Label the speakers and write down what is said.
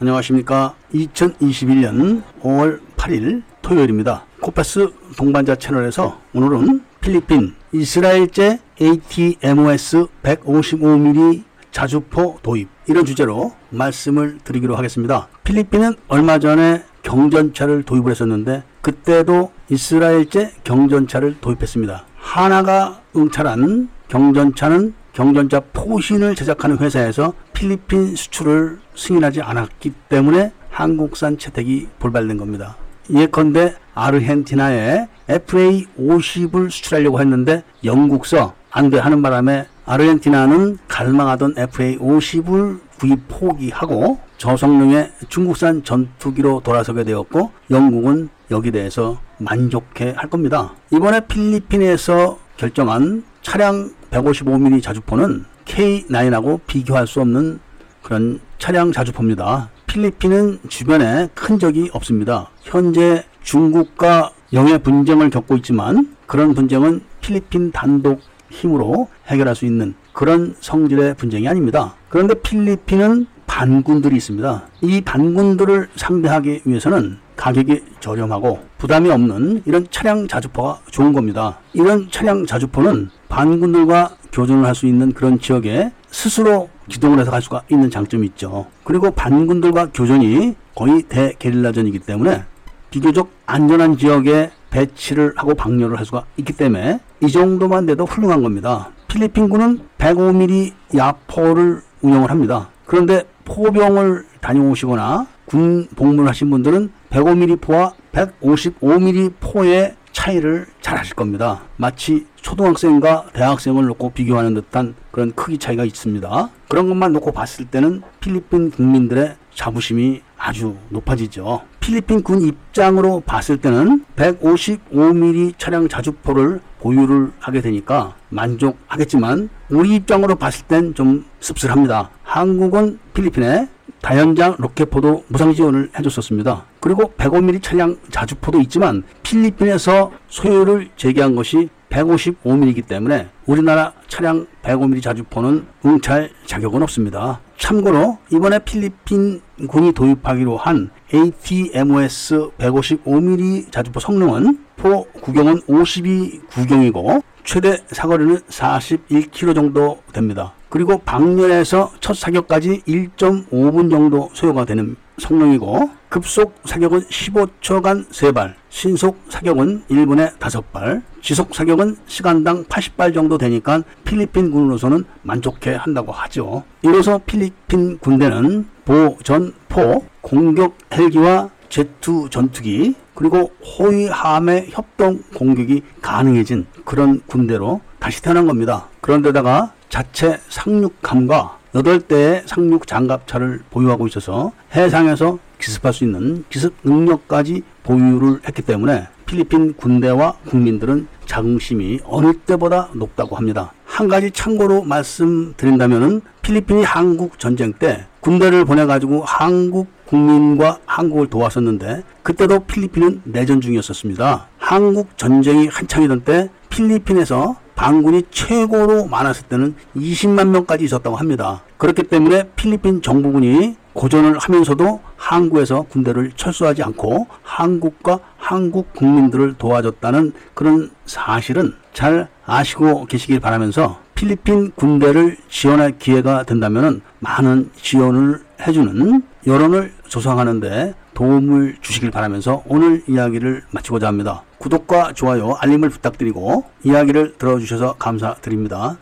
Speaker 1: 안녕하십니까. 2021년 5월 8일 토요일입니다. 코파스 동반자 채널에서 오늘은 필리핀 이스라엘제 ATMOS 155mm 자주포 도입 이런 주제로 말씀을 드리기로 하겠습니다. 필리핀은 얼마 전에 경전차를 도입을 했었는데 그때도 이스라엘제 경전차를 도입했습니다. 하나가 응찰한 경전차는 경전차 포신을 제작하는 회사에서 필리핀 수출을 승인하지 않았기 때문에 한국산 채택이 불발된 겁니다. 예컨대 아르헨티나에 FA50을 수출하려고 했는데 영국서 안 돼 하는 바람에 아르헨티나는 갈망하던 FA50을 구입 포기하고 저성능의 중국산 전투기로 돌아서게 되었고 영국은 여기 대해서 만족해 할 겁니다. 이번에 필리핀에서 결정한 차량 155mm 자주포는 K9하고 비교할 수 없는 그런 차량 자주포입니다. 필리핀은 주변에 큰 적이 없습니다. 현재 중국과 영해 분쟁을 겪고 있지만 그런 분쟁은 필리핀 단독 힘으로 해결할 수 있는 그런 성질의 분쟁이 아닙니다. 그런데 필리핀은 반군들이 있습니다. 이 반군들을 상대하기 위해서는 가격이 저렴하고 부담이 없는 이런 차량 자주포가 좋은 겁니다. 이런 차량 자주포는 반군들과 교전을 할 수 있는 그런 지역에 스스로 기동을 해서 갈 수가 있는 장점이 있죠. 그리고 반군들과 교전이 거의 대게릴라전이기 때문에 비교적 안전한 지역에 배치를 하고 방류를 할 수가 있기 때문에 이 정도만 돼도 훌륭한 겁니다. 필리핀군은 105mm 야포를 운영을 합니다. 그런데 포병을 다녀오시거나 군 복무를 하신 분들은 105mm 포와 155mm 포의 차이를 잘 하실 겁니다. 마치 초등학생과 대학생을 놓고 비교하는 듯한 그런 크기 차이가 있습니다. 그런 것만 놓고 봤을 때는 필리핀 국민들의 자부심이 아주 높아지죠. 필리핀 군 입장으로 봤을 때는 155mm 차량 자주포를 보유를 하게 되니까 만족하겠지만 우리 입장으로 봤을 땐 좀 씁쓸합니다. 한국은 필리핀에 다연장 로켓포도 무상 지원을 해줬었습니다. 그리고 105mm 차량 자주포도 있지만 필리핀에서 소유를 제기한 것이 155mm이기 때문에 우리나라 차량 105mm 자주포는 응찰 자격은 없습니다. 참고로 이번에 필리핀 군이 도입하기로 한 ATMOS 155mm 자주포 성능은 포 구경은 52 구경이고 최대 사거리는 41km 정도 됩니다. 그리고 방면에서 첫 사격까지 1.5분 정도 소요가 되는 성능이고 급속 사격은 15초간 3발, 신속 사격은 1분에 5발, 지속 사격은 시간당 80발 정도 되니까 필리핀 군으로서는 만족해 한다고 하죠. 이로써 필리핀 군대는 보전포, 공격 헬기와 제투 전투기 그리고 호위함의 협동 공격이 가능해진 그런 군대로 다시 태어난 겁니다. 그런데다가 자체 상륙함과 8대의 상륙 장갑차를 보유하고 있어서 해상에서 기습할 수 있는 기습 능력까지 보유를 했기 때문에 필리핀 군대와 국민들은 자긍심이 어느 때보다 높다고 합니다. 한 가지 참고로 말씀드린다면 필리핀이 한국 전쟁 때 군대를 보내가지고 한국 국민과 한국을 도왔었는데 그때도 필리핀은 내전 중이었었습니다. 한국 전쟁이 한창이던 때 필리핀에서 반군이 최고로 많았을 때는 20만 명까지 있었다고 합니다. 그렇기 때문에 필리핀 정부군이 고전을 하면서도 항구에서 군대를 철수하지 않고 한국과 한국 국민들을 도와줬다는 그런 사실은 잘 아시고 계시길 바라면서 필리핀 군대를 지원할 기회가 된다면 많은 지원을 해주는 여론을 조성하는데 도움을 주시길 바라면서 오늘 이야기를 마치고자 합니다. 구독과 좋아요, 알림을 부탁드리고 이야기를 들어주셔서 감사드립니다.